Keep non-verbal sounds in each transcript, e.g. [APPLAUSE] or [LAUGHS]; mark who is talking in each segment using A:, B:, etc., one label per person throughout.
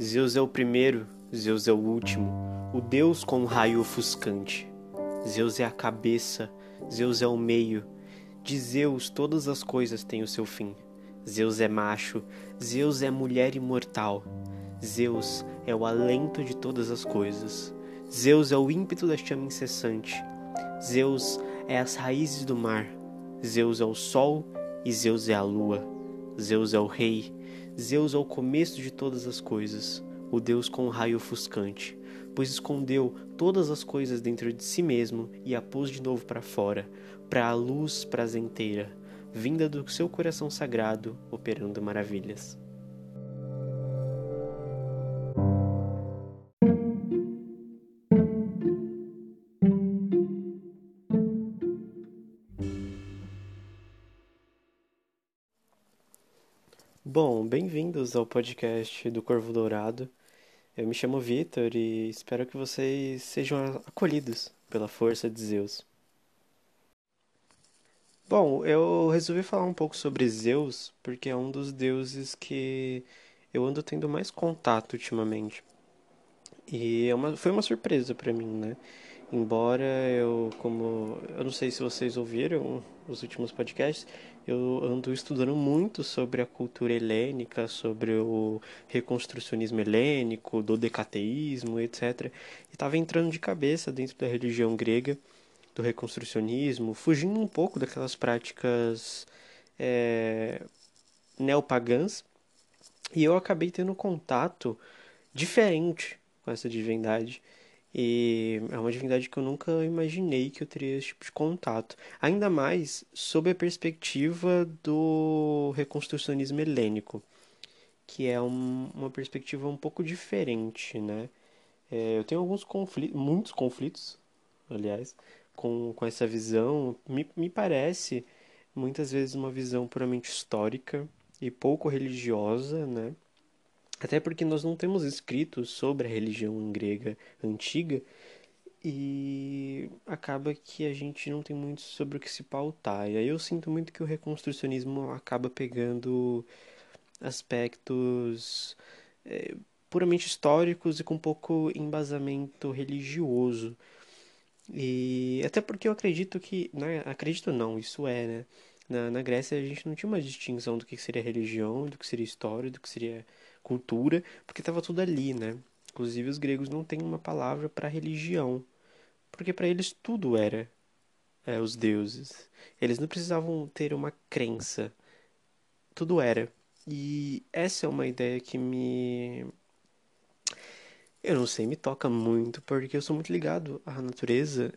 A: Zeus é o primeiro, Zeus é o último, o Deus com um raio ofuscante. Zeus é a cabeça, Zeus é o meio. De Zeus todas as coisas têm o seu fim. Zeus é macho, Zeus é mulher imortal. Zeus é o alento de todas as coisas. Zeus é o ímpeto da chama incessante. Zeus é as raízes do mar. Zeus é o sol e Zeus é a lua. Zeus é o rei. Zeus é o começo de todas as coisas, o Deus com um raio ofuscante, pois escondeu todas as coisas dentro de si mesmo e a pôs de novo para fora, para a luz prazenteira, vinda do seu coração sagrado, operando maravilhas. Bom, bem-vindos ao podcast do Corvo Dourado. Eu me chamo Vitor e espero que vocês sejam acolhidos pela força de Zeus. Bom, eu resolvi falar um pouco sobre Zeus porque é um dos deuses que eu ando tendo mais contato ultimamente. E é uma, foi uma surpresa para mim, né? Embora eu, como. Eu não sei se vocês ouviram os últimos podcasts, eu ando estudando muito sobre a cultura helênica, sobre o reconstrucionismo helênico, do decateísmo, etc. E estava entrando de cabeça dentro da religião grega, do reconstrucionismo, fugindo um pouco daquelas práticas é, neopagãs. E eu acabei tendo contato diferente com essa divindade e é uma divindade que eu nunca imaginei que eu teria esse tipo de contato. Ainda mais sob a perspectiva do reconstrucionismo helênico, que é um, uma perspectiva um pouco diferente, né? É, eu tenho alguns conflitos, muitos conflitos, aliás, com, com essa visão. Me, me parece muitas vezes uma visão puramente histórica e pouco religiosa, né? Até porque nós não temos escritos sobre a religião grega antiga e acaba que a gente não tem muito sobre o que se pautar. E aí eu sinto muito que o reconstrucionismo acaba pegando aspectos é, puramente históricos e com pouco embasamento religioso. E até porque eu acredito que. Né, acredito não, isso é, né? Na, na Grécia a gente não tinha uma distinção do que seria religião, do que seria história, do que seria cultura, porque estava tudo ali, né? Inclusive os gregos não têm uma palavra para religião, porque para eles tudo era é, os deuses. Eles não precisavam ter uma crença, tudo era. E essa é uma ideia que me eu não sei, me toca muito, porque eu sou muito ligado à natureza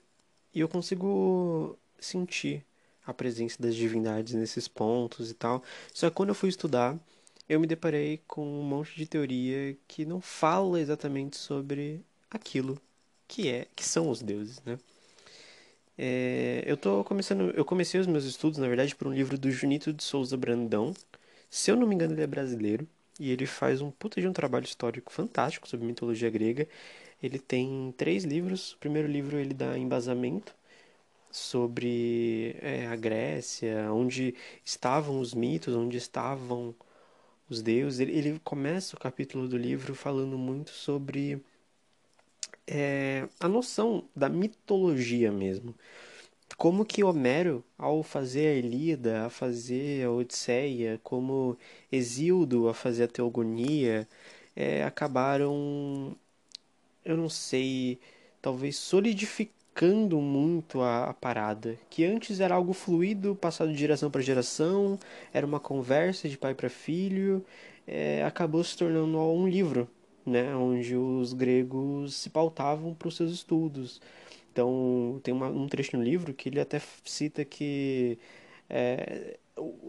A: e eu consigo sentir a presença das divindades nesses pontos e tal. Só que quando eu fui estudar, eu me deparei com um monte de teoria que não fala exatamente sobre aquilo que é, que são os deuses, né? É, eu tô começando, eu comecei os meus estudos, na verdade, por um livro do Junito de Souza Brandão. Se eu não me engano, ele é brasileiro e ele faz um puta de um trabalho histórico fantástico sobre mitologia grega. Ele tem três livros. O primeiro livro ele dá embasamento sobre é, a Grécia, onde estavam os mitos, onde estavam os deuses. Ele, ele começa o capítulo do livro falando muito sobre é, a noção da mitologia mesmo. Como que Homero, ao fazer a Ilíada, a fazer a Odisseia, como Exildo a fazer a Teogonia, é, acabaram, eu não sei, talvez solidificando complicando muito a, a, parada. Que antes era algo fluido, passado de geração para geração, era uma conversa de pai para filho, é, acabou se tornando um livro, né, onde os gregos se pautavam para os seus estudos. Então, tem uma, um trecho no livro que ele até cita que é,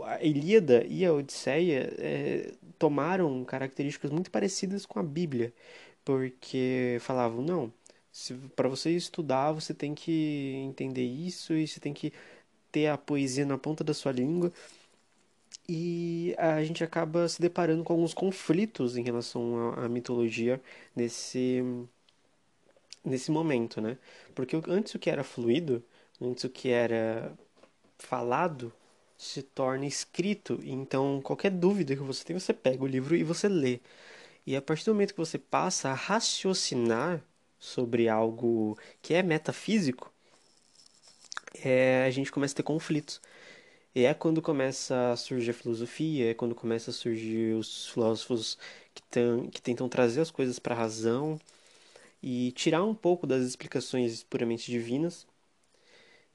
A: a Ilíada e a Odisseia é, tomaram características muito parecidas com a Bíblia, porque falavam, não para você estudar, você tem que entender isso e você tem que ter a poesia na ponta da sua língua. E a gente acaba se deparando com alguns conflitos em relação à, à mitologia nesse nesse momento, né? Porque antes o que era fluido, antes o que era falado se torna escrito. Então, qualquer dúvida que você tem, você pega o livro e você lê. E a partir do momento que você passa a raciocinar sobre algo que é metafísico, é, a gente começa a ter conflitos. E é quando começa a surgir a filosofia, é quando começa a surgir os filósofos que, que tentam trazer as coisas para a razão e tirar um pouco das explicações puramente divinas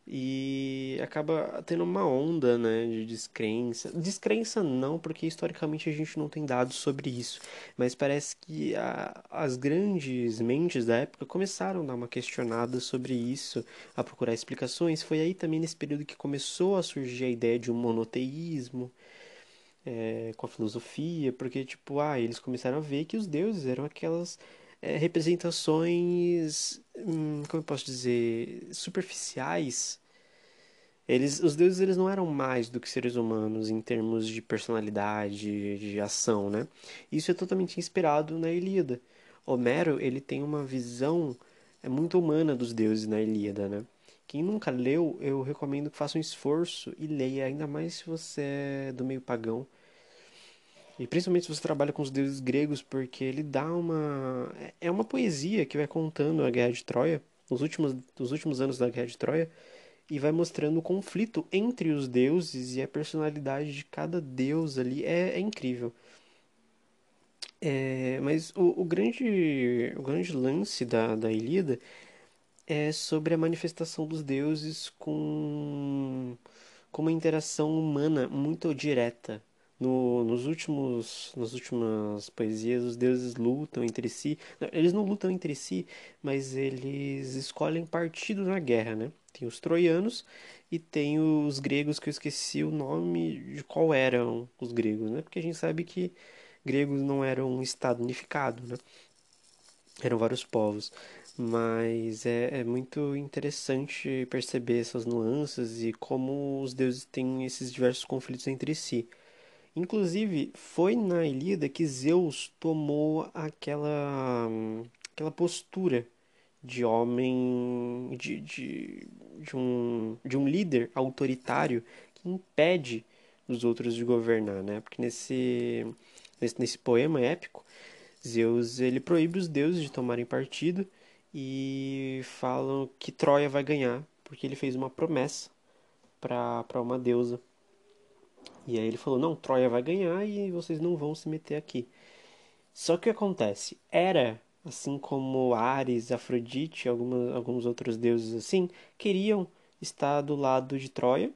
A: e acaba tendo uma onda né, de descrença. Descrença não, porque historicamente a gente não tem dados sobre isso, mas parece que a, as grandes mentes da época começaram a dar uma questionada sobre isso, a procurar explicações. Foi aí também nesse período que começou a surgir a ideia de um monoteísmo. É, com a filosofia, porque tipo, ah, eles começaram a ver que os deuses eram aquelas é, representações, hum, como eu posso dizer, superficiais. Eles, os deuses eles não eram mais do que seres humanos em termos de personalidade, de ação, né? Isso é totalmente inspirado na Ilíada. Homero ele tem uma visão é muito humana dos deuses na Ilíada, né? Quem nunca leu, eu recomendo que faça um esforço e leia, ainda mais se você é do meio pagão e principalmente se você trabalha com os deuses gregos, porque ele dá uma. É uma poesia que vai contando a Guerra de Troia, os últimos, os últimos anos da Guerra de Troia, e vai mostrando o conflito entre os deuses e a personalidade de cada deus ali. É, é incrível. É, mas o, o, grande, o grande lance da, da Ilíada é sobre a manifestação dos deuses com, com uma interação humana muito direta no, nos últimos, nas últimas poesias, os deuses lutam entre si. Eles não lutam entre si, mas eles escolhem partido na guerra, né? Tem os troianos e tem os gregos que eu esqueci o nome de qual eram os gregos, né? Porque a gente sabe que gregos não eram um estado unificado, né? Eram vários povos. Mas é, é muito interessante perceber essas nuances e como os deuses têm esses diversos conflitos entre si. Inclusive, foi na Ilíada que Zeus tomou aquela, aquela postura de homem, de, de, de, um, de um líder autoritário que impede os outros de governar, né? Porque nesse, nesse, nesse poema épico, Zeus ele proíbe os deuses de tomarem partido e falam que Troia vai ganhar porque ele fez uma promessa para uma deusa e aí ele falou: não, Troia vai ganhar e vocês não vão se meter aqui. Só que o que acontece? Era, assim como Ares, Afrodite, algumas, alguns outros deuses assim, queriam estar do lado de Troia.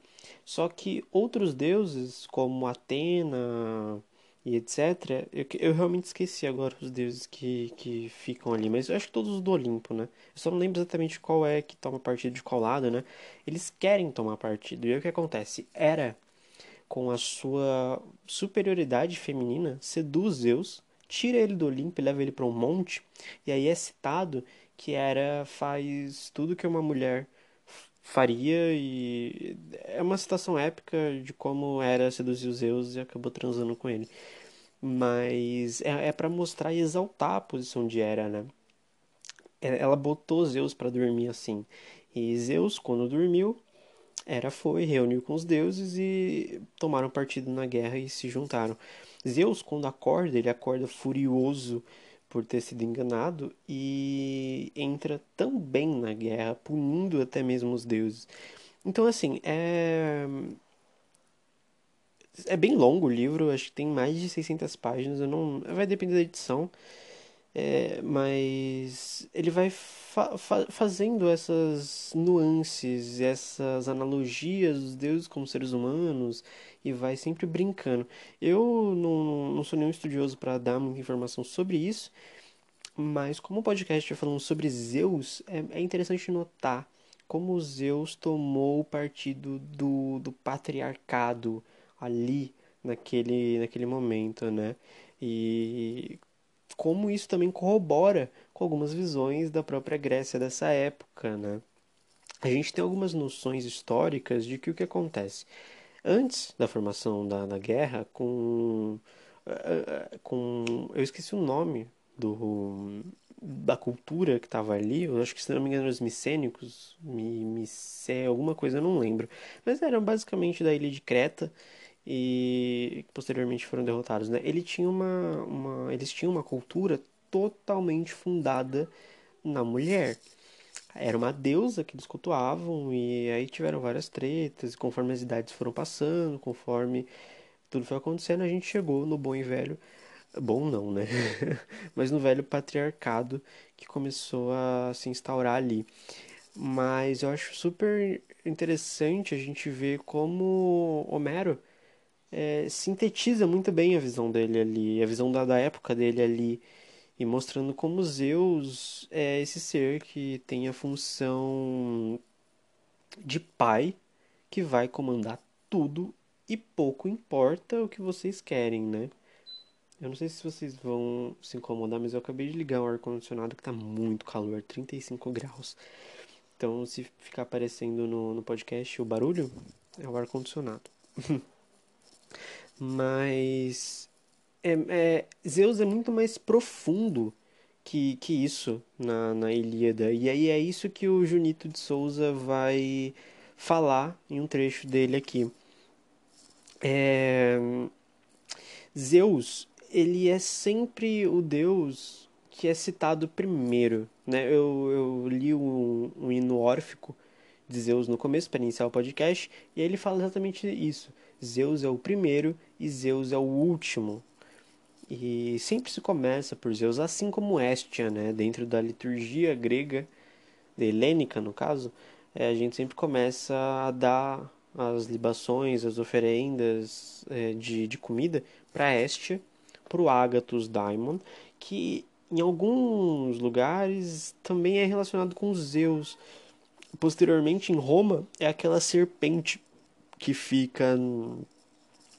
A: Só que outros deuses, como Atena e etc., eu, eu realmente esqueci agora os deuses que, que ficam ali, mas eu acho que todos os do Olimpo, né? Eu só não lembro exatamente qual é que toma partido de qual lado, né? Eles querem tomar partido. E aí o que acontece? Era com a sua superioridade feminina, seduz Zeus, tira ele do Olimpo e leva ele para um monte, e aí é citado que era faz tudo que uma mulher faria e é uma citação épica de como era seduzir os Zeus e acabou transando com ele. Mas é, é para mostrar e exaltar a posição de Hera, né? É, ela botou Zeus para dormir assim. E Zeus, quando dormiu, Hera foi, reuniu com os deuses e tomaram partido na guerra e se juntaram. Zeus, quando acorda, ele acorda furioso por ter sido enganado e entra também na guerra, punindo até mesmo os deuses. Então, assim, é. É bem longo o livro, acho que tem mais de 600 páginas, eu não... vai depender da edição. É, mas ele vai fa fa fazendo essas nuances, essas analogias dos deuses como seres humanos e vai sempre brincando. Eu não, não sou nenhum estudioso para dar muita informação sobre isso, mas como o podcast está falando sobre Zeus, é, é interessante notar como Zeus tomou o partido do, do patriarcado ali naquele, naquele momento, né? E como isso também corrobora com algumas visões da própria Grécia dessa época, né? A gente tem algumas noções históricas de que o que acontece antes da formação da, da guerra, com, eh, com eu esqueci o nome do da cultura que estava ali, eu acho que se não me engano os micênicos, Micé, alguma coisa, eu não lembro. Mas eram basicamente da ilha de Creta e posteriormente foram derrotados, né? Ele tinha uma, uma, eles tinham uma cultura totalmente fundada na mulher. Era uma deusa que eles cultuavam e aí tiveram várias tretas, e conforme as idades foram passando, conforme tudo foi acontecendo, a gente chegou no bom e velho Bom não, né? [LAUGHS] Mas no velho patriarcado que começou a se instaurar ali. Mas eu acho super interessante a gente ver como Homero é, sintetiza muito bem a visão dele ali, a visão da, da época dele ali, e mostrando como Zeus é esse ser que tem a função de pai que vai comandar tudo e pouco importa o que vocês querem, né? Eu não sei se vocês vão se incomodar, mas eu acabei de ligar o ar-condicionado que tá muito calor, 35 graus. Então, se ficar aparecendo no, no podcast o barulho, é o ar-condicionado. [LAUGHS] mas é, é, Zeus é muito mais profundo que, que isso na, na Ilíada. E aí é isso que o Junito de Souza vai falar em um trecho dele aqui. É... Zeus ele é sempre o deus que é citado primeiro, né? Eu, eu li um, um hino órfico de Zeus no começo para iniciar o podcast e ele fala exatamente isso. Zeus é o primeiro e Zeus é o último. E sempre se começa por Zeus, assim como Estia, né? Dentro da liturgia grega, helênica no caso, é, a gente sempre começa a dar as libações, as oferendas é, de, de comida para Estia para o Agathos Daimon, que em alguns lugares também é relacionado com Zeus. Posteriormente, em Roma, é aquela serpente que fica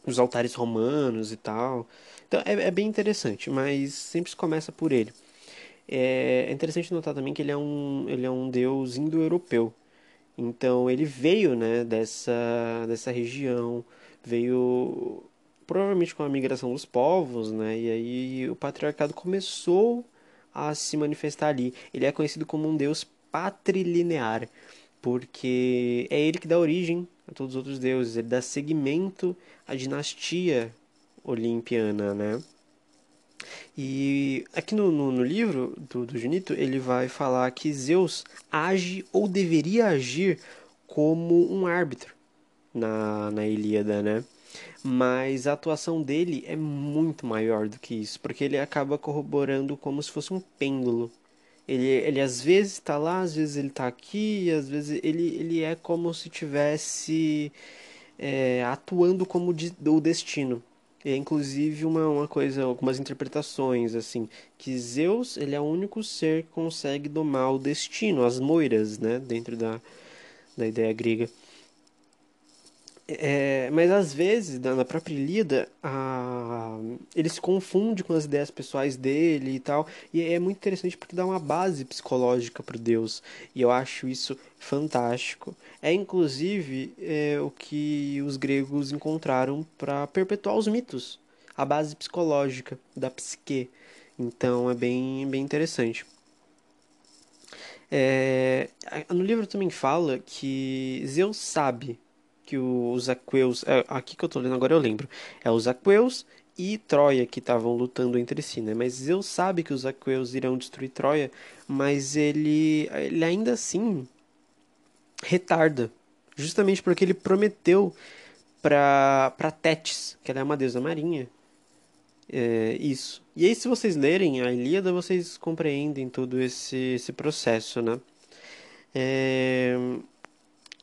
A: nos altares romanos e tal. Então é, é bem interessante, mas sempre se começa por ele. É, é interessante notar também que ele é um, ele é um deus indo-europeu. Então ele veio né, dessa, dessa região, veio provavelmente com a migração dos povos, né? E aí o patriarcado começou a se manifestar ali. Ele é conhecido como um deus patrilinear, porque é ele que dá origem a todos os outros deuses, ele dá seguimento à dinastia olimpiana, né? E aqui no, no, no livro do, do Junito, ele vai falar que Zeus age ou deveria agir como um árbitro na, na Ilíada, né? mas a atuação dele é muito maior do que isso, porque ele acaba corroborando como se fosse um pêndulo. Ele, ele às vezes está lá, às vezes ele está aqui, às vezes ele, ele é como se tivesse é, atuando como de, o destino. É inclusive uma, uma coisa, algumas interpretações assim, que Zeus ele é o único ser que consegue domar o destino, as moiras, né, dentro da, da ideia grega. É, mas às vezes, na própria Ilíada, a... ele se confunde com as ideias pessoais dele e tal. E é muito interessante porque dá uma base psicológica para Deus. E eu acho isso fantástico. É inclusive é, o que os gregos encontraram para perpetuar os mitos a base psicológica da psique. Então é bem, bem interessante. É, no livro também fala que Zeus sabe que os aqueus. É, aqui que eu tô lendo agora eu lembro. É os aqueus e Troia que estavam lutando entre si, né? Mas Zeus sabe que os aqueus irão destruir Troia, mas ele, ele ainda assim retarda, justamente porque ele prometeu para para Tétis, que ela é uma deusa marinha. É, isso. E aí, se vocês lerem a Ilíada, vocês compreendem todo esse, esse processo, né? É,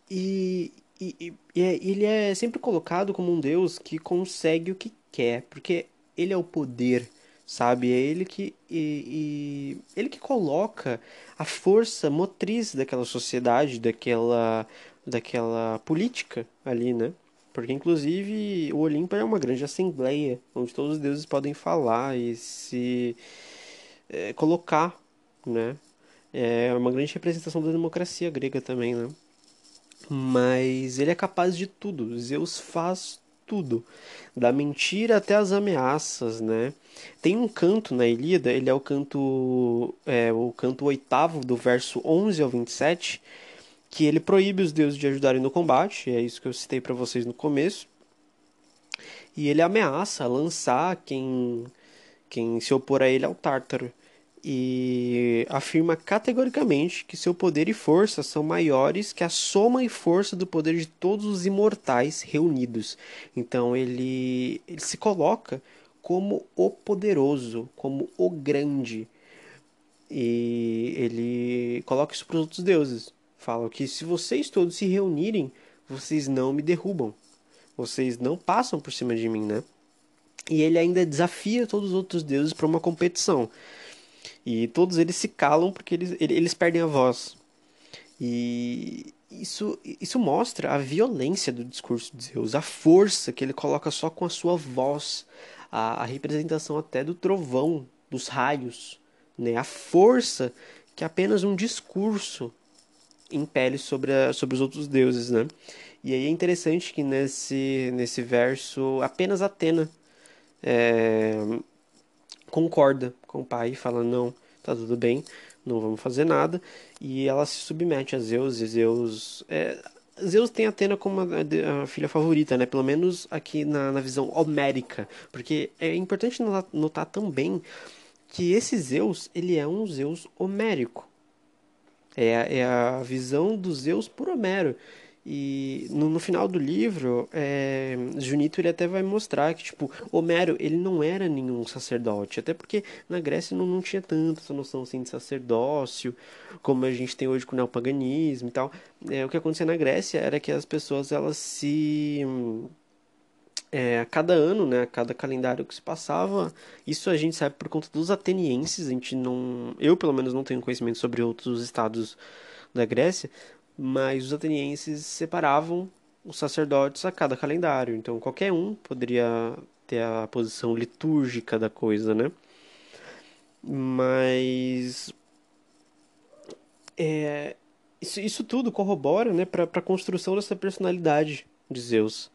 A: e, e, e é, ele é sempre colocado como um deus que consegue o que quer, porque ele é o poder, sabe? É ele que e, e, ele que coloca a força motriz daquela sociedade, daquela daquela política ali, né? Porque inclusive o Olimpo é uma grande assembleia onde todos os deuses podem falar e se é, colocar, né? É uma grande representação da democracia grega também, né? Mas ele é capaz de tudo. Zeus faz tudo, da mentira até as ameaças, né? Tem um canto na Ilíada, ele é o canto é, o canto oitavo do verso 11 ao 27, que ele proíbe os deuses de ajudarem no combate, é isso que eu citei para vocês no começo. E ele ameaça lançar quem quem se opor a ele ao Tártaro e afirma categoricamente que seu poder e força são maiores que a soma e força do poder de todos os imortais reunidos. Então ele, ele se coloca como o poderoso, como o grande. E ele coloca isso para os outros deuses. Fala que se vocês todos se reunirem, vocês não me derrubam. Vocês não passam por cima de mim, né? E ele ainda desafia todos os outros deuses para uma competição. E todos eles se calam porque eles, eles perdem a voz. E isso, isso mostra a violência do discurso de Zeus, a força que ele coloca só com a sua voz, a, a representação até do trovão, dos raios, né? a força que apenas um discurso impele sobre, a, sobre os outros deuses. Né? E aí é interessante que nesse, nesse verso apenas Atena é, concorda com o pai fala: não, tá tudo bem, não vamos fazer nada. E ela se submete a Zeus e Zeus. É, Zeus tem Atena como a, a, filha favorita, né? Pelo menos aqui na, na visão homérica. Porque é importante notar, notar também que esse Zeus, ele é um Zeus homérico. É, é a visão do Zeus por Homero. E no, no, final do livro, é, Junito ele até vai mostrar que, tipo, Homero, ele não era nenhum sacerdote. Até porque na Grécia não, não tinha tanta essa noção, assim, de sacerdócio, como a gente tem hoje com o neopaganismo e tal. É, o que acontecia na Grécia era que as pessoas, elas se... É, a cada ano, né, a cada calendário que se passava, isso a gente sabe por conta dos atenienses, a gente não... Eu, pelo menos, não tenho conhecimento sobre outros estados da Grécia, mas os atenienses separavam os sacerdotes a cada calendário. Então qualquer um poderia ter a posição litúrgica da coisa, né? Mas é, isso, isso tudo corrobora né, para a construção dessa personalidade de Zeus.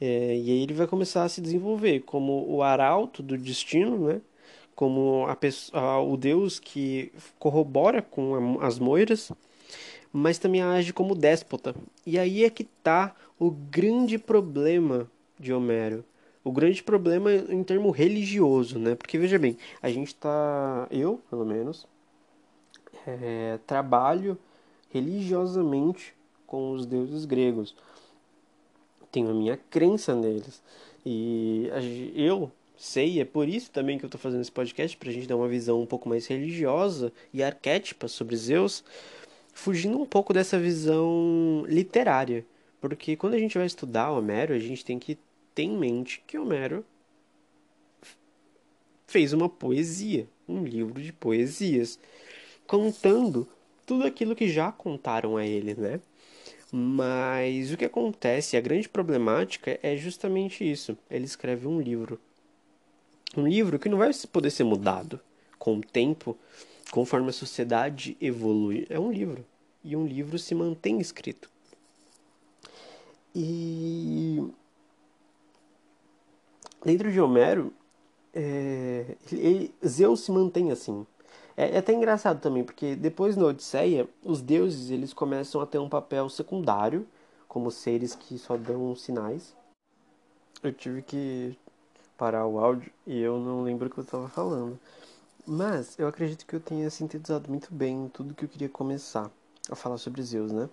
A: É, e aí ele vai começar a se desenvolver como o arauto do destino, né? como a, o deus que corrobora com as moiras mas também age como déspota. E aí é que tá o grande problema de Homero. O grande problema em termo religioso, né? Porque veja bem, a gente tá. Eu, pelo menos, é, trabalho religiosamente com os deuses gregos. Tenho a minha crença neles. E eu sei, é por isso também que eu estou fazendo esse podcast, para a gente dar uma visão um pouco mais religiosa e arquétipa sobre Zeus fugindo um pouco dessa visão literária. Porque quando a gente vai estudar Homero, a gente tem que ter em mente que Homero fez uma poesia, um livro de poesias, contando tudo aquilo que já contaram a ele, né? Mas o que acontece, a grande problemática é justamente isso. Ele escreve um livro. Um livro que não vai poder ser mudado com o tempo, conforme a sociedade evolui. É um livro. E um livro se mantém escrito. E dentro de Homero, é, ele, Zeus se mantém assim. É, é, até engraçado também, porque depois na Odisseia, os deuses eles começam a ter um papel secundário, como seres que só dão sinais. Eu tive que parar o áudio e eu não lembro o que eu estava falando. Mas eu acredito que eu tenha sintetizado muito bem tudo que eu queria começar a falar sobre Zeus, né?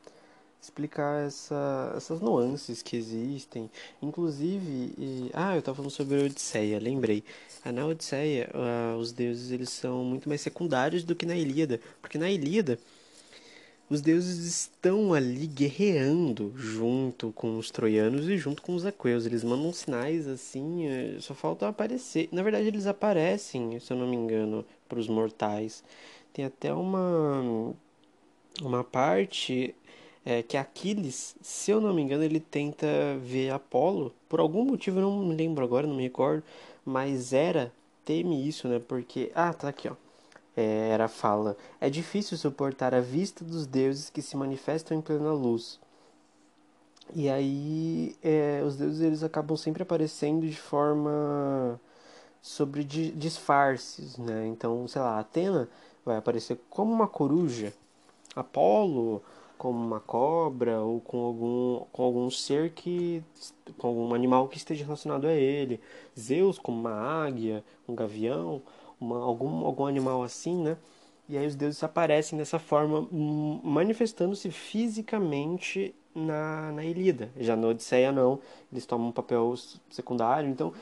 A: Explicar essa, essas nuances que existem. Inclusive, e, ah, eu estava falando sobre a Odisseia, lembrei. Ah, na Odisseia, uh, os deuses eles são muito mais secundários do que na Ilíada. Porque na Ilíada, os deuses estão ali guerreando junto com os troianos e junto com os aqueus. Eles mandam sinais assim, eh, só falta aparecer. Na verdade, eles aparecem, se eu não me engano, para os mortais. Tem até uma uma parte é, que Aquiles, se eu não me engano, ele tenta ver Apolo. Por algum motivo, eu não me lembro agora, não me recordo. Mas era teme isso, né? Porque. Ah, tá aqui, ó é, era fala: É difícil suportar a vista dos deuses que se manifestam em plena luz. E aí é, os deuses eles acabam sempre aparecendo de forma sobre disfarces, né? Então, sei lá, Atena vai aparecer como uma coruja, Apolo como uma cobra ou com algum, com algum ser que. com algum animal que esteja relacionado a ele. Zeus como uma águia, um gavião, uma, algum, algum animal assim, né? E aí os deuses aparecem dessa forma, manifestando-se fisicamente na, na Ilíada. Já na Odisseia não, eles tomam um papel secundário. Então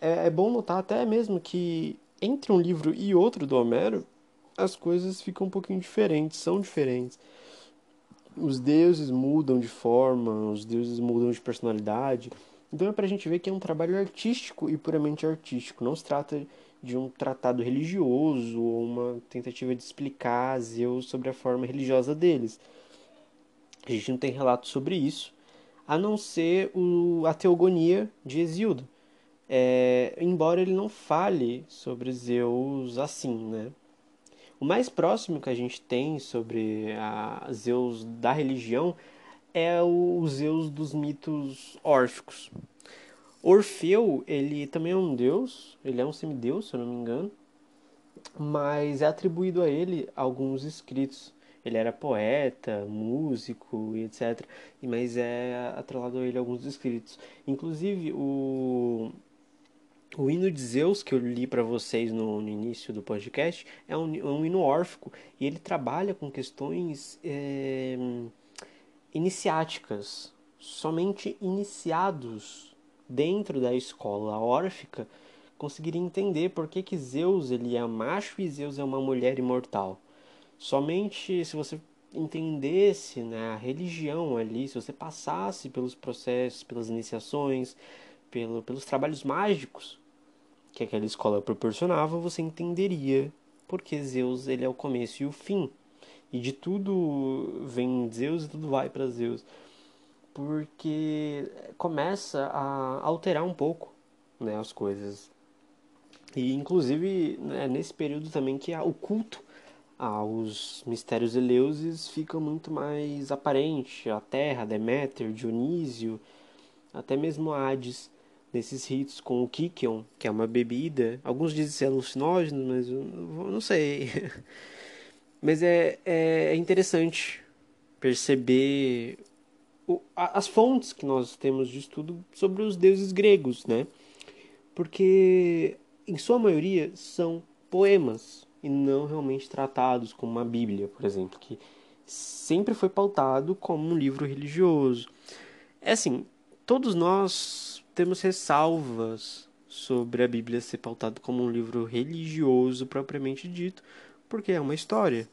A: é, é bom notar até mesmo que entre um livro e outro do Homero, as coisas ficam um pouquinho diferentes, são diferentes os deuses mudam de forma, os deuses mudam de personalidade. Então é para a gente ver que é um trabalho artístico e puramente artístico. Não se trata de um tratado religioso ou uma tentativa de explicar Zeus sobre a forma religiosa deles. A gente não tem relato sobre isso, a não ser o, a Teogonia de Hesíodo. É, embora ele não fale sobre Zeus assim, né? O mais próximo que a gente tem sobre a Zeus da religião é o Zeus dos mitos órficos. Orfeu, ele também é um deus, ele é um semideus, se eu não me engano, mas é atribuído a ele alguns escritos. Ele era poeta, músico e etc. Mas é atrelado a ele alguns escritos. Inclusive, o o hino de Zeus, que eu li para vocês no, no, início do podcast, é um, é um, hino órfico e ele trabalha com questões é, iniciáticas. Somente iniciados dentro da escola órfica conseguiriam entender por que, que Zeus ele é macho e Zeus é uma mulher imortal. Somente se você entendesse né, a religião ali, se você passasse pelos processos, pelas iniciações, pelo, pelos trabalhos mágicos que aquela escola proporcionava, você entenderia porque Zeus ele é o começo e o fim. E de tudo vem Zeus e tudo vai para Zeus. Porque começa a alterar um pouco né, as coisas. E inclusive é nesse período também que o culto aos mistérios eleuses fica muito mais aparente. A Terra, Deméter, Dionísio, até mesmo Hades nesses ritos com o Kikion, que é uma bebida. Alguns dizem ser alucinógeno, mas eu não sei. [LAUGHS] mas é, é interessante perceber as fontes que nós temos de estudo sobre os deuses gregos, né? Porque, em sua maioria, são poemas e não realmente tratados como uma Bíblia, por exemplo, que sempre foi pautado como um livro religioso. É assim, todos nós temos ressalvas sobre a Bíblia ser pautada como um livro religioso propriamente dito, porque é uma história.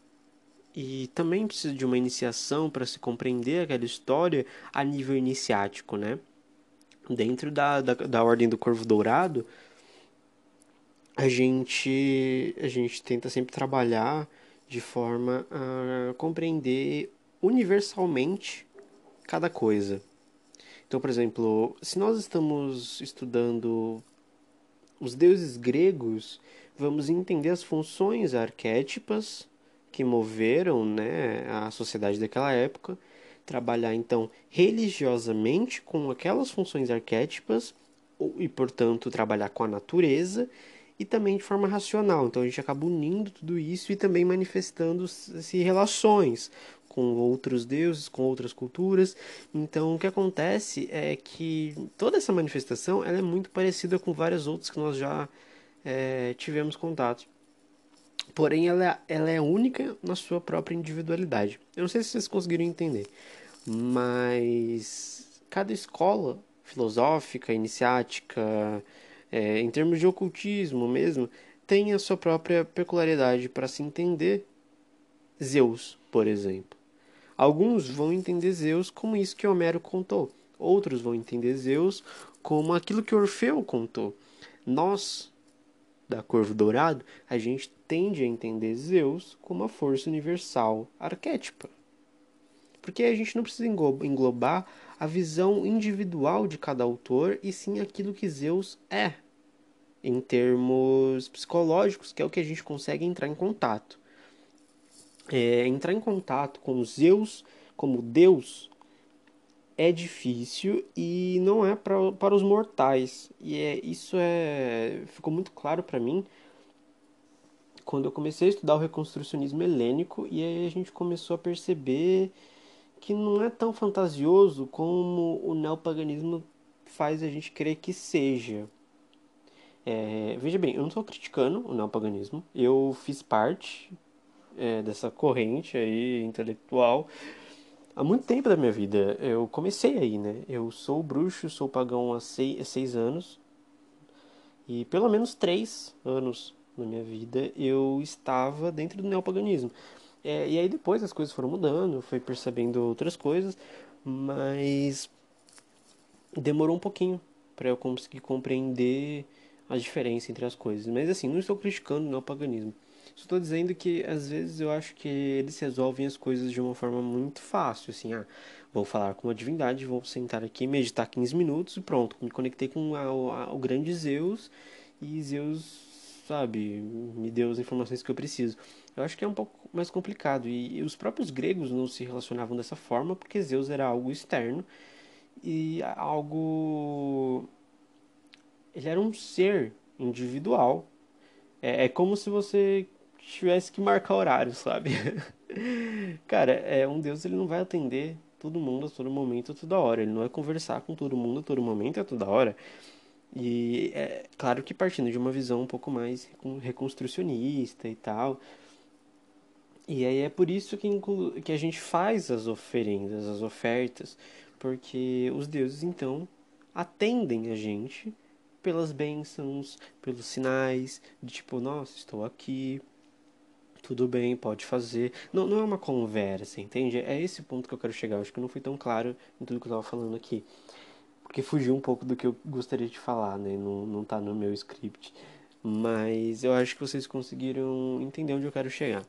A: E também precisa de uma iniciação para se compreender aquela história a nível iniciático, né? Dentro da, da, da Ordem do Corvo Dourado, a gente, a gente tenta sempre trabalhar de forma a compreender universalmente cada coisa. Então, por exemplo, se nós estamos estudando os deuses gregos, vamos entender as funções arquétipas que moveram né, a sociedade daquela época, trabalhar então religiosamente com aquelas funções arquétipas e, portanto, trabalhar com a natureza e também de forma racional. Então a gente acaba unindo tudo isso e também manifestando-se relações com outros deuses, com outras culturas. Então, o que acontece é que toda essa manifestação ela é muito parecida com várias outras que nós já é, tivemos contato. Porém, ela, é, ela é única na sua própria individualidade. Eu não sei se vocês conseguiram entender, mas cada escola filosófica, iniciática, é, em termos de ocultismo mesmo, tem a sua própria peculiaridade para se entender Zeus, por exemplo. Alguns vão entender Zeus como isso que Homero contou, outros vão entender Zeus como aquilo que Orfeu contou. Nós, da Corvo Dourado, a gente tende a entender Zeus como a força universal arquétipa. Porque a gente não precisa englobar a visão individual de cada autor e sim aquilo que Zeus é, em termos psicológicos, que é o que a gente consegue entrar em contato é, entrar em contato com Zeus como Deus é difícil e não é pra, para os mortais. E é, isso é ficou muito claro para mim quando eu comecei a estudar o reconstrucionismo helênico e aí a gente começou a perceber que não é tão fantasioso como o neopaganismo faz a gente crer que seja. É, veja bem, eu não estou criticando o neopaganismo, eu fiz parte é, dessa corrente aí intelectual há muito tempo da minha vida. Eu comecei aí, né? Eu sou bruxo, sou pagão há seis, seis anos. E pelo menos três anos na minha vida eu estava dentro do neopaganismo. É, e aí depois as coisas foram mudando, eu fui percebendo outras coisas, mas demorou um pouquinho para eu conseguir compreender a diferença entre as coisas. Mas assim, não estou criticando o neopaganismo. Estou dizendo que às vezes eu acho que eles resolvem as coisas de uma forma muito fácil, assim, ah, vou falar com uma divindade, vou sentar aqui, meditar 15 minutos e pronto, me conectei com a, a, o grande Zeus e Zeus, sabe, me deu as informações que eu preciso. Eu acho que é um pouco mais complicado e, os próprios gregos não se relacionavam dessa forma porque Zeus era algo externo e algo ele era um ser individual. É, é como se você tivesse que marcar horário, sabe? [LAUGHS] Cara, é um Deus ele não vai atender todo mundo a todo momento, a toda hora. Ele não vai conversar com todo mundo a todo momento, a toda hora. E é claro que partindo de uma visão um pouco mais reconstrucionista e tal. E aí é por isso que, que a gente faz as oferendas, as ofertas, porque os deuses então atendem a gente pelas bênçãos, pelos sinais, de tipo, nossa, estou aqui, tudo bem, pode fazer. Não, não é uma conversa, entende? É esse ponto que eu quero chegar. Eu acho que não fui tão claro em tudo que eu estava falando aqui. Porque fugiu um pouco do que eu gostaria de falar, né? Não, não tá no meu script. Mas eu acho que vocês conseguiram entender onde eu quero chegar.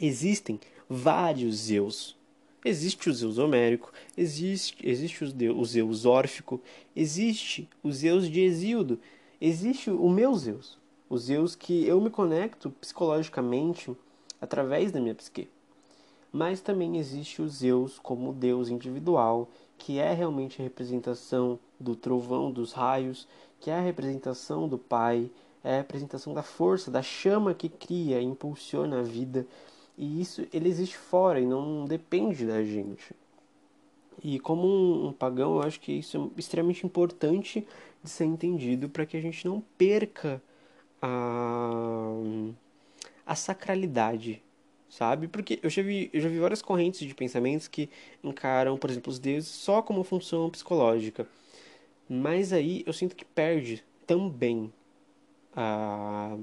A: Existem vários Zeus. Existe o Zeus homérico, existe, existe o, Deus, o Zeus órfico, existe o Zeus de Exíodo, existe o meu Zeus, o Zeus que eu me conecto psicologicamente através da minha psique. Mas também existe o Zeus como Deus individual, que é realmente a representação do trovão, dos raios, que é a representação do Pai, é a representação da força, da chama que cria impulsiona a vida. E isso ele existe fora e não depende da gente. E como um, um pagão, eu acho que isso é extremamente importante de ser entendido para que a gente não perca a, a sacralidade, sabe? Porque eu já, vi, eu já vi várias correntes de pensamentos que encaram, por exemplo, os deuses só como função psicológica. Mas aí eu sinto que perde também a,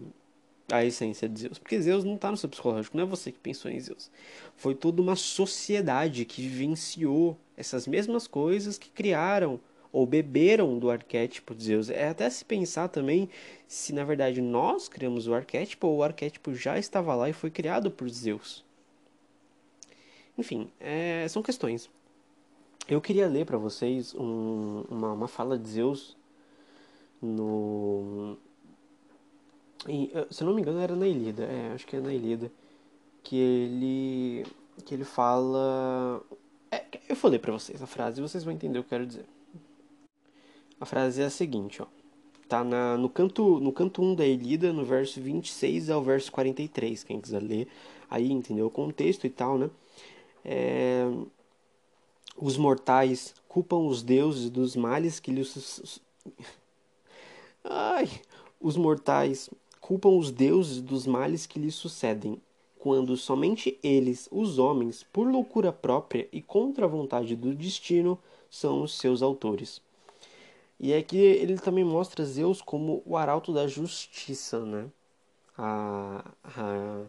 A: a essência de Zeus. Porque Zeus não está no seu psicológico, não é você que pensou em Zeus. Foi toda uma sociedade que vivenciou essas mesmas coisas que criaram ou beberam do arquétipo de Zeus. É até se pensar também se na verdade nós criamos o arquétipo ou o arquétipo já estava lá e foi criado por Zeus. Enfim, é, são questões. Eu queria ler para vocês um, uma, uma fala de Zeus no. Em, se eu não me engano, era na Ilíada. É, acho que é na Ilíada. Que ele. Que ele fala. É, eu ler pra vocês a frase e vocês vão entender o que eu quero dizer. A frase é a seguinte, ó. Tá na, no canto no canto 1 da Elida, no verso 26 ao verso 43, quem quiser ler. Aí entendeu o contexto e tal, né? É, os mortais culpam os deuses dos males que lhes Ai, os mortais culpam os deuses dos males que lhes sucedem, quando somente eles, os homens, por loucura própria e contra a vontade do destino, são os seus autores. E é que ele também mostra Zeus como o arauto da justiça, né? A, a,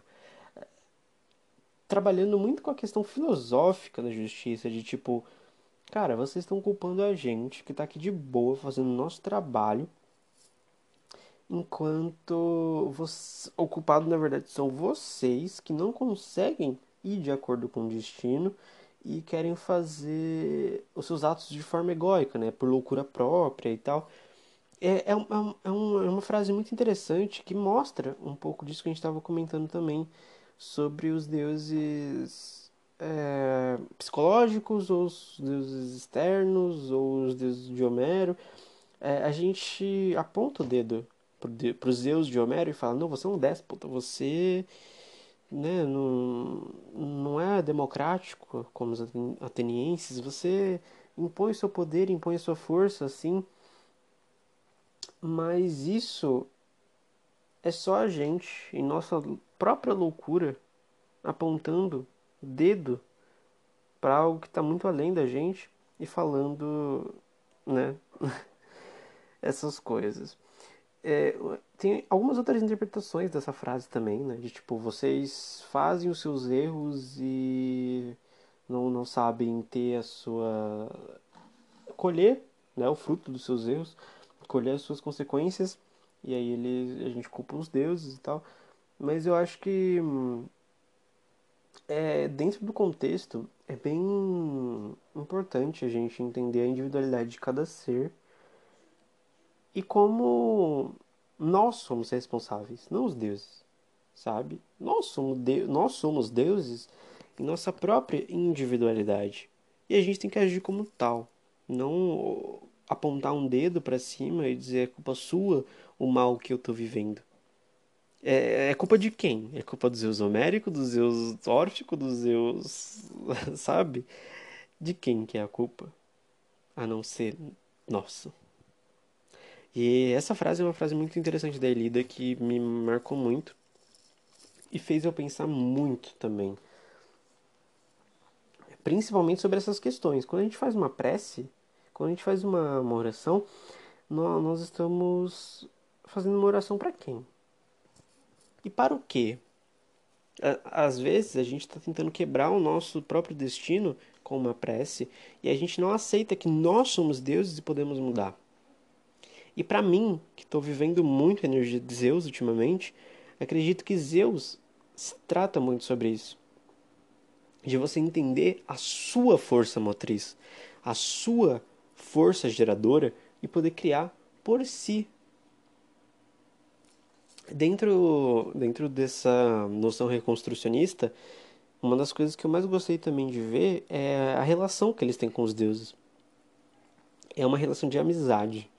A: trabalhando muito com a questão filosófica da justiça, de tipo, cara, vocês estão culpando a gente que tá aqui de boa fazendo nosso trabalho, enquanto você, o culpado na verdade são vocês que não conseguem ir de acordo com o destino e querem fazer os seus atos de forma egóica, né? Por loucura própria e tal. É, é, é, uma, é uma frase muito interessante que mostra um pouco disso que a gente estava comentando também sobre os deuses é, psicológicos, ou os deuses externos, ou os deuses de Homero, é, a gente aponta o dedo para os deuses de Homero e fala: não, você é um déspota, você né, não, não é democrático como os atenienses, você impõe seu poder, impõe sua força, assim. Mas isso é só a gente, em nossa própria loucura, apontando dedo para algo que está muito além da gente e falando, né, [LAUGHS] essas coisas. É, tem algumas outras interpretações dessa frase também, né, de tipo, vocês fazem os seus erros e não, não sabem ter a sua. colher né, o fruto dos seus erros, colher as suas consequências, e aí ele, a gente culpa os deuses e tal. Mas eu acho que é, dentro do contexto é bem importante a gente entender a individualidade de cada ser e como nós somos responsáveis, não os deuses, sabe? Nós somos, de nós somos deuses em nossa própria individualidade. E a gente tem que agir como tal, não apontar um dedo para cima e dizer é culpa sua o mal que eu estou vivendo. É, é, culpa de quem? É culpa do Zeus homérico, do Zeus órfico, do Zeus. [LAUGHS] sabe? De quem que é a culpa? A não ser nossa. E essa frase é uma frase muito interessante da Elida que me marcou muito e fez eu pensar muito também principalmente sobre essas questões. Quando a gente faz uma prece, quando a gente faz uma, uma oração, nós, nós estamos fazendo uma oração para quem? E para o quê? Às vezes a gente está tentando quebrar o nosso próprio destino com uma prece e a gente não aceita que nós somos deuses e podemos mudar. E para mim, que estou vivendo muito a energia de Zeus ultimamente, acredito que Zeus trata muito sobre isso de você entender a sua força motriz, a sua força geradora e poder criar por si. Dentro, dentro dessa noção reconstrucionista, uma das coisas que eu mais gostei também de ver é a relação que eles têm com os deuses. É uma relação de amizade.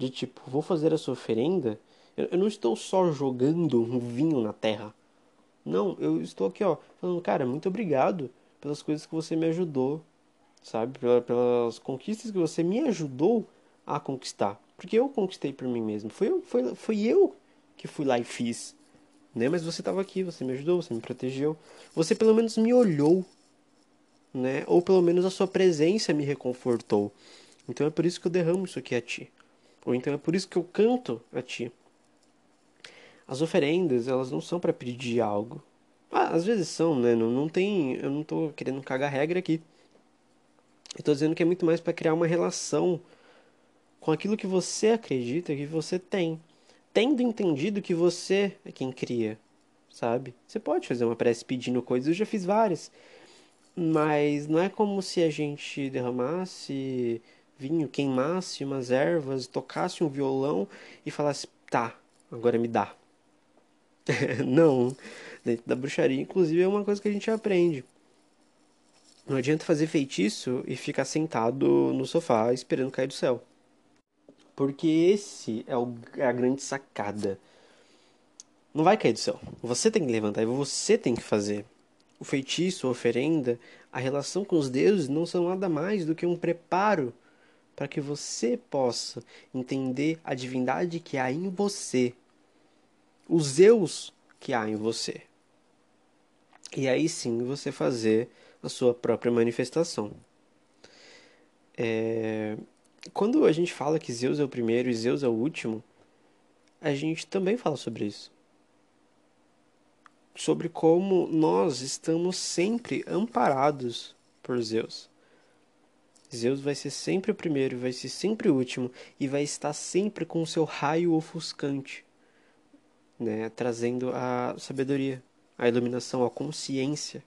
A: De tipo, vou fazer a sua oferenda. Eu não estou só jogando um vinho na terra. Não, eu estou aqui, ó, falando, cara, muito obrigado pelas coisas que você me ajudou, sabe? Pelas conquistas que você me ajudou a conquistar. Porque eu conquistei por mim mesmo. Foi, eu, foi, foi eu que fui lá e fiz. Né? Mas você estava aqui, você me ajudou, você me protegeu. Você pelo menos me olhou. Né? Ou pelo menos a sua presença me reconfortou. Então é por isso que eu derramo isso aqui a ti. Ou então é por isso que eu canto a ti. As oferendas, elas não são para pedir algo. Ah, às vezes são, né? Não, não tem. Eu não tô querendo cagar regra aqui. Eu tô dizendo que é muito mais para criar uma relação com aquilo que você acredita que você tem. Tendo entendido que você é quem cria, sabe? Você pode fazer uma prece pedindo coisas, eu já fiz várias. Mas não é como se a gente derramasse vinho, queimasse umas ervas, tocasse um violão e falasse, tá, agora me dá. [LAUGHS] não, dentro da bruxaria, inclusive, é uma coisa que a gente aprende. Não adianta fazer feitiço e ficar sentado no sofá esperando cair do céu. Porque esse é, o, é a grande sacada. Não vai cair do céu. Você tem que levantar e você tem que fazer. O feitiço, a oferenda, a relação com os deuses não são nada mais do que um preparo para que você possa entender a divindade que há em você os Zeus que há em você. E aí sim você fazer a sua própria manifestação. É... Quando a gente fala que Zeus é o primeiro e Zeus é o último, a gente também fala sobre isso. Sobre como nós estamos sempre amparados por Zeus. Zeus vai ser sempre o primeiro, vai ser sempre o último e vai estar sempre com o seu raio ofuscante né, trazendo a sabedoria, a iluminação, a consciência.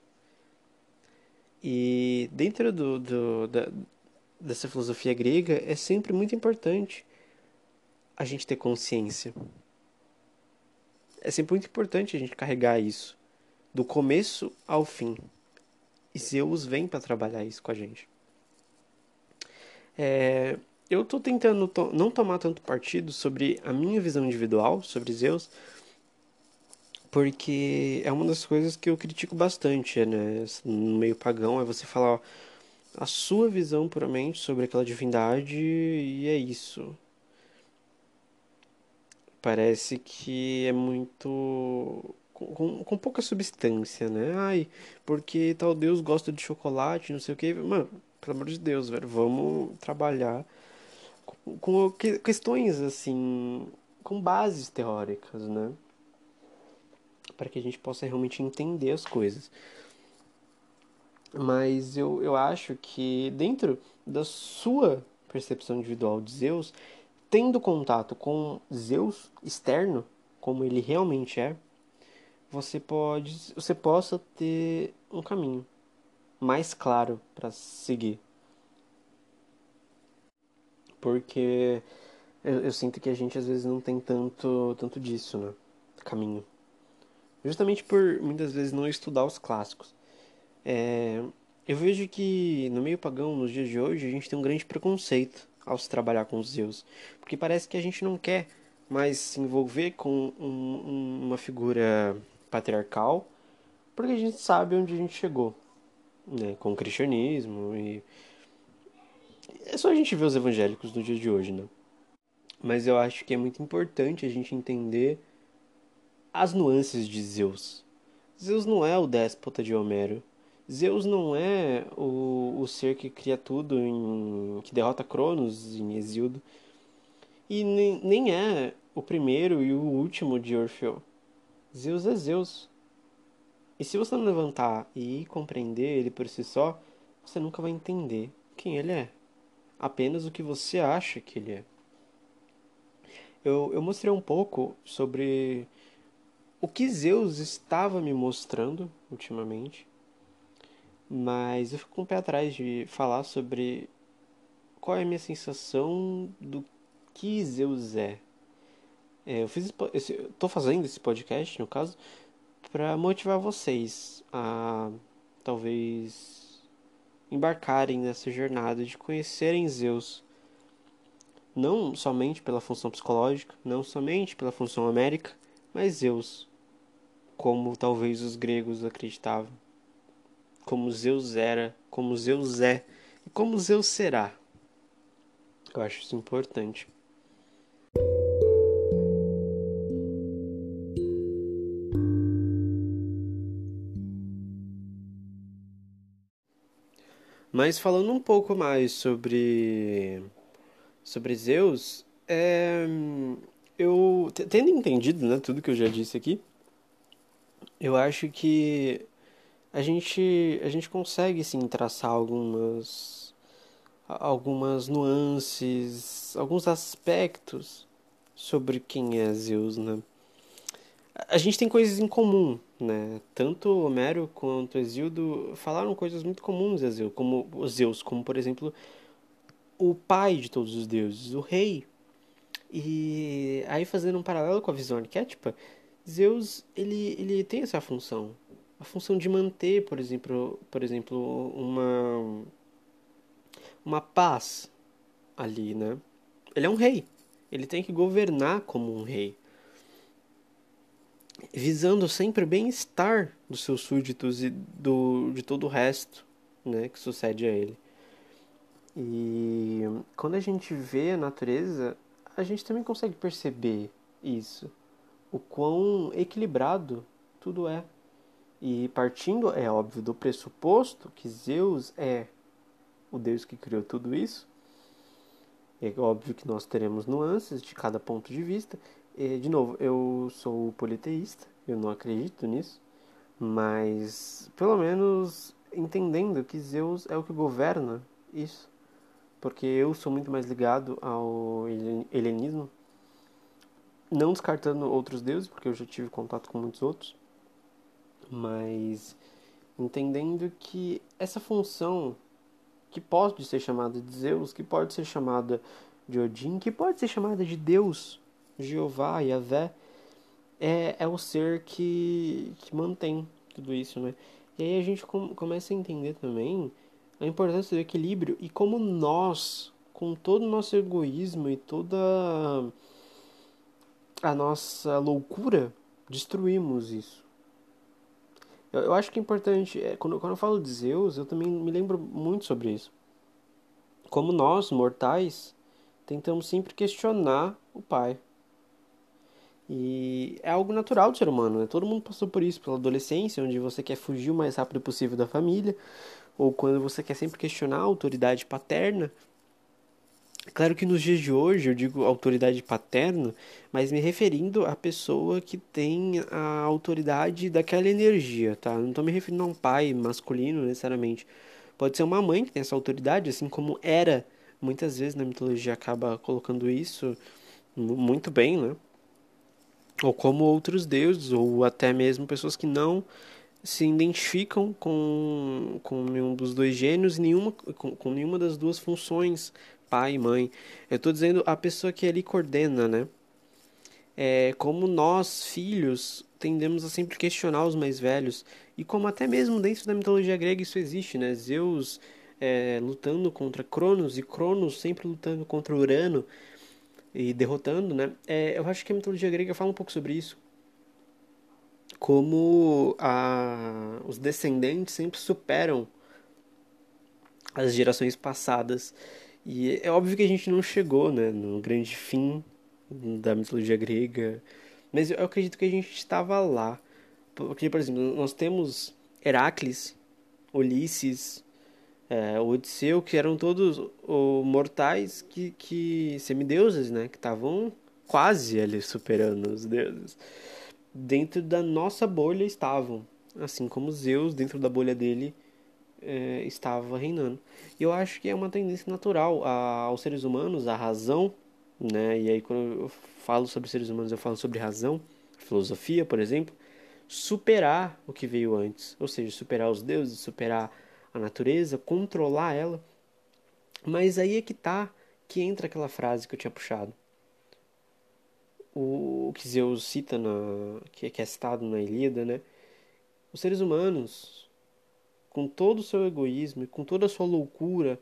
A: E dentro do, do, da, dessa filosofia grega é sempre muito importante a gente ter consciência. É sempre muito importante a gente carregar isso, do começo ao fim. Zeus vem para trabalhar isso com a gente. É, eu tô tentando to não tomar tanto partido sobre a minha visão individual sobre Zeus, porque é uma das coisas que eu critico bastante, né? No meio pagão é você falar ó, a sua visão puramente sobre aquela divindade e é isso. Parece que é muito com, com, pouca substância, né? Ai, porque tal Deus gosta de chocolate, não sei o que. Mano, pelo amor de Deus, velho, vamos trabalhar com, com questões assim, com bases teóricas, né? Para que a gente possa realmente entender as coisas. Mas eu, eu acho que dentro da sua percepção individual de Zeus, tendo contato com Zeus externo, como ele realmente é, você pode, você possa ter um caminho mais claro para seguir. Porque eu, eu, sinto que a gente às vezes não tem tanto, tanto disso, né? Caminho. Justamente por muitas vezes não estudar os clássicos. É, eu vejo que no meio pagão, nos dias de hoje, a gente tem um grande preconceito ao se trabalhar com os Zeus. Porque parece que a gente não quer mais se envolver com um, uma figura patriarcal, porque a gente sabe onde a gente chegou, né, com o cristianismo e é só a gente ver os evangélicos do dia de hoje, né? Mas eu acho que é muito importante a gente entender as nuances de Zeus. Zeus não é o déspota de Homero. Zeus não é o, o ser que cria tudo, em, que derrota Cronos em Exildo. E nem, nem é o primeiro e o último de Orfeu. Zeus é Zeus. E se você não levantar e compreender ele por si só, você nunca vai entender quem ele é. Apenas o que você acha que ele é. Eu, eu mostrei um pouco sobre o que Zeus estava me mostrando ultimamente, mas eu fico com o pé atrás de falar sobre qual é a minha sensação do que Zeus é. É, eu fiz tô fazendo esse podcast, no caso, para motivar vocês a talvez embarcarem nessa jornada de conhecerem Zeus. Não somente pela função psicológica, não somente pela função américa, mas Zeus, como talvez os gregos acreditavam. Como Zeus era, como Zeus é e como Zeus será. Eu acho isso importante. Mas falando um pouco mais sobre sobre Zeus, é, eu tendo entendido, né, tudo que eu já disse aqui, eu acho que a gente a gente consegue sim traçar algumas algumas nuances, alguns aspectos sobre quem é Zeus, né? A gente tem coisas em comum, né? Tanto Homero quanto Exildo falaram coisas muito comuns a Zeus, como Zeus, como por exemplo o pai de todos os deuses, o rei. E aí fazendo um paralelo com a visão arquétipa, Zeus ele, ele tem essa função, a função de manter, por exemplo, por exemplo, uma uma paz ali, né? Ele é um rei. Ele tem que governar como um rei visando sempre o bem-estar dos seus súditos e do, de todo o resto né, que sucede a ele. E quando a gente vê a natureza, a gente também consegue perceber isso, o quão equilibrado tudo é. E partindo, é óbvio, do pressuposto que Zeus é o Deus que criou tudo isso, é óbvio que nós teremos nuances de cada ponto de vista, e, de novo, eu sou politeísta, eu não acredito nisso, mas pelo menos entendendo que Zeus é o que governa isso, porque eu sou muito mais ligado ao helenismo, não descartando outros deuses, porque eu já tive contato com muitos outros, mas entendendo que essa função que pode ser chamada de Zeus, que pode ser chamada de Odin, que pode ser chamada de Deus Jeová, Yahvé, é, é o ser que, que mantém tudo isso, né? E aí a gente começa a entender também a importância do equilíbrio e como nós, com todo o nosso egoísmo e toda a nossa loucura, destruímos isso. Eu, eu acho que é importante, é, quando, quando eu falo de Zeus, eu também me lembro muito sobre isso. Como nós, mortais, tentamos sempre questionar o Pai. E é algo natural do ser humano, né? Todo mundo passou por isso, pela adolescência, onde você quer fugir o mais rápido possível da família, ou quando você quer sempre questionar a autoridade paterna. Claro que nos dias de hoje eu digo autoridade paterna, mas me referindo à pessoa que tem a autoridade daquela energia, tá? Não estou me referindo a um pai masculino necessariamente. Pode ser uma mãe que tem essa autoridade, assim como era, muitas vezes na mitologia acaba colocando isso muito bem, né? Ou como outros deuses, ou até mesmo pessoas que não se identificam com, com nenhum dos dois gênios, nenhuma, com, com nenhuma das duas funções, pai e mãe. Eu estou dizendo a pessoa que ali coordena, né? É, como nós, filhos, tendemos a sempre questionar os mais velhos, e como até mesmo dentro da mitologia grega isso existe, né? Zeus é, lutando contra Cronos, e Cronos sempre lutando contra Urano, e derrotando, né? É, eu acho que a mitologia grega fala um pouco sobre isso. Como a, os descendentes sempre superam as gerações passadas. E é óbvio que a gente não chegou né, no grande fim da mitologia grega, mas eu acredito que a gente estava lá. Porque, por exemplo, nós temos Heracles, Ulisses, é, Odisseu, que eram todos o, mortais que, que semideuses, né? Que estavam quase ali superando os deuses. Dentro da nossa bolha estavam, assim como Zeus dentro da bolha dele é, estava reinando. E eu acho que é uma tendência natural a, aos seres humanos, a razão, né? E aí quando eu falo sobre seres humanos, eu falo sobre razão, filosofia, por exemplo, superar o que veio antes, ou seja, superar os deuses, superar a natureza, controlar ela. Mas aí é que tá que entra aquela frase que eu tinha puxado. O, que Zeus cita na que, é citado na Ilíada, né? Os seres humanos, com todo o seu egoísmo, com toda a sua loucura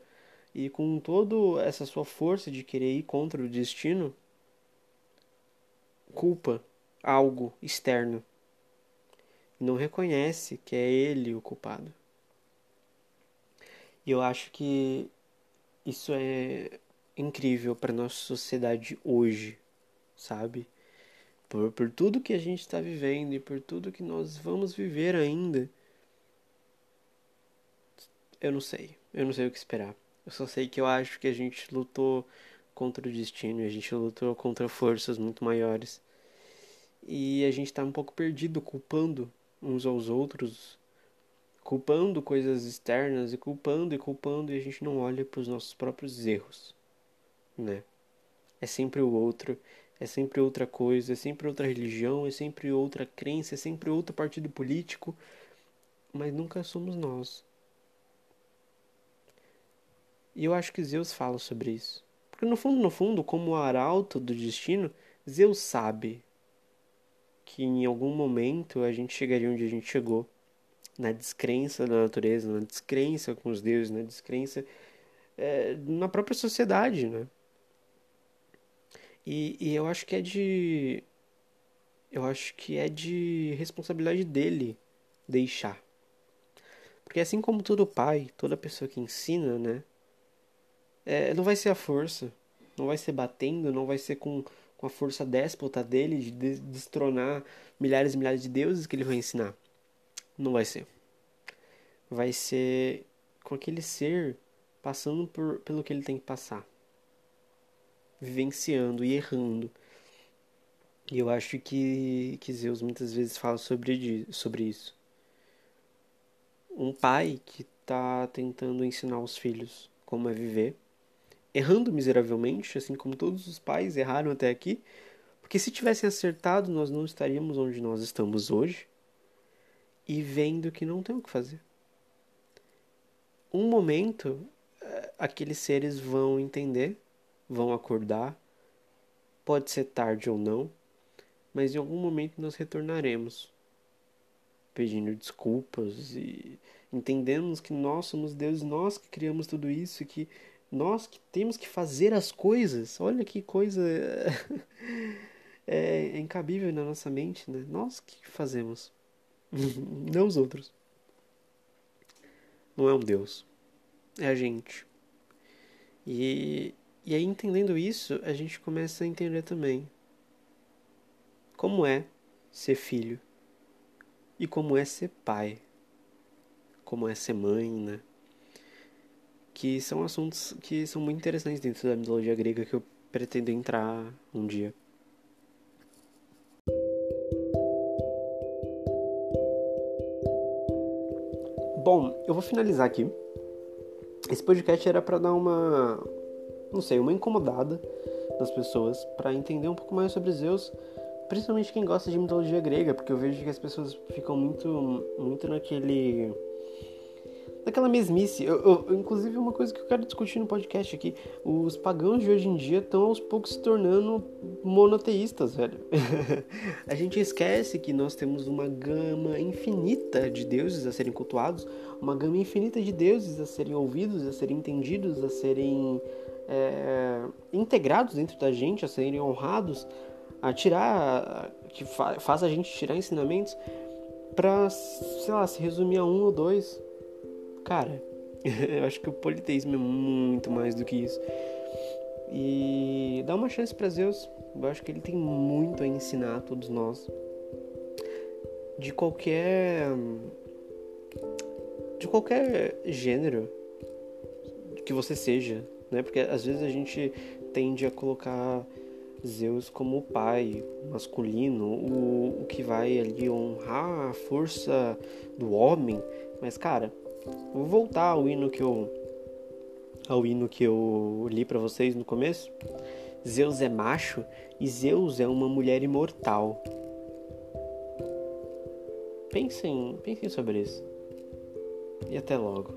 A: e com toda essa sua força de querer ir contra o destino, culpa algo externo. Não reconhece que é ele o culpado. E eu acho que isso é incrível para nossa sociedade hoje, sabe? Por, por tudo que a gente está vivendo e por tudo que nós vamos viver ainda. Eu não sei. Eu não sei o que esperar. Eu só sei que eu acho que a gente lutou contra o destino, a gente lutou contra forças muito maiores. E a gente está um pouco perdido, culpando uns aos outros culpando coisas externas e culpando e culpando e a gente não olha para os nossos próprios erros, né? É sempre o outro, é sempre outra coisa, é sempre outra religião, é sempre outra crença, é sempre outro partido político, mas nunca somos nós. E eu acho que Zeus fala sobre isso. Porque no fundo, no fundo, como arauto do destino, Zeus sabe que em algum momento a gente chegaria onde a gente chegou na descrença da natureza, na descrença com os deuses, na descrença é, na própria sociedade, né? E, e eu acho que é de eu acho que é de responsabilidade dele deixar. Porque assim como todo pai, toda pessoa que ensina, né? É, não vai ser a força, não vai ser batendo, não vai ser com, com a força déspota dele de destronar milhares e milhares de deuses que ele vai ensinar. Não vai ser. Vai ser com aquele ser passando por, pelo que ele tem que passar. Vivenciando e errando. E eu acho que, que Zeus muitas vezes fala sobre, sobre isso. Um pai que está tentando ensinar os filhos como é viver, errando miseravelmente, assim como todos os pais erraram até aqui, porque se tivessem acertado, nós não estaríamos onde nós estamos hoje e vendo que não tem o que fazer. Um momento, eh, aqueles seres vão entender, vão acordar, pode ser tarde ou não, mas em algum momento nós retornaremos. pedindo desculpas e entendemos que nós somos Deus, nós que criamos tudo isso, que nós que temos que fazer as coisas. Olha que coisa [LAUGHS] é, é incabível na nossa mente, né? Nós que fazemos, [LAUGHS] não os outros. Não é um Deus, é a gente. E, e aí, entendendo isso, a gente começa a entender também como é ser filho e como é ser pai, como é ser mãe, né? Que são assuntos que são muito interessantes dentro da mitologia grega que eu pretendo entrar um dia. Eu vou finalizar aqui. Esse podcast era para dar uma, não sei, uma incomodada das pessoas para entender um pouco mais sobre Zeus, principalmente quem gosta de mitologia grega, porque eu vejo que as pessoas ficam muito muito naquele daquela mesmice. Eu, eu, inclusive, uma coisa que eu quero discutir no podcast aqui: os pagãos de hoje em dia estão aos poucos se tornando monoteístas, velho. [LAUGHS] a gente esquece que nós temos uma gama infinita de deuses a serem cultuados, uma gama infinita de deuses a serem ouvidos, a serem entendidos, a serem é, integrados dentro da gente, a serem honrados, a tirar, que fa faz a gente tirar ensinamentos para, sei lá, se resumir a um ou dois Cara, [LAUGHS] eu acho que o politeísmo é muito mais do que isso. E dá uma chance para Zeus. Eu acho que ele tem muito a ensinar a todos nós. De qualquer. De qualquer gênero que você seja, né? Porque às vezes a gente tende a colocar Zeus como o pai masculino, o, o que vai ali honrar a força do homem. Mas, cara, Vou voltar ao hino que eu ao hino que eu li para vocês no começo. Zeus é macho e Zeus é uma mulher imortal. Pensem, pensem sobre isso. E até logo.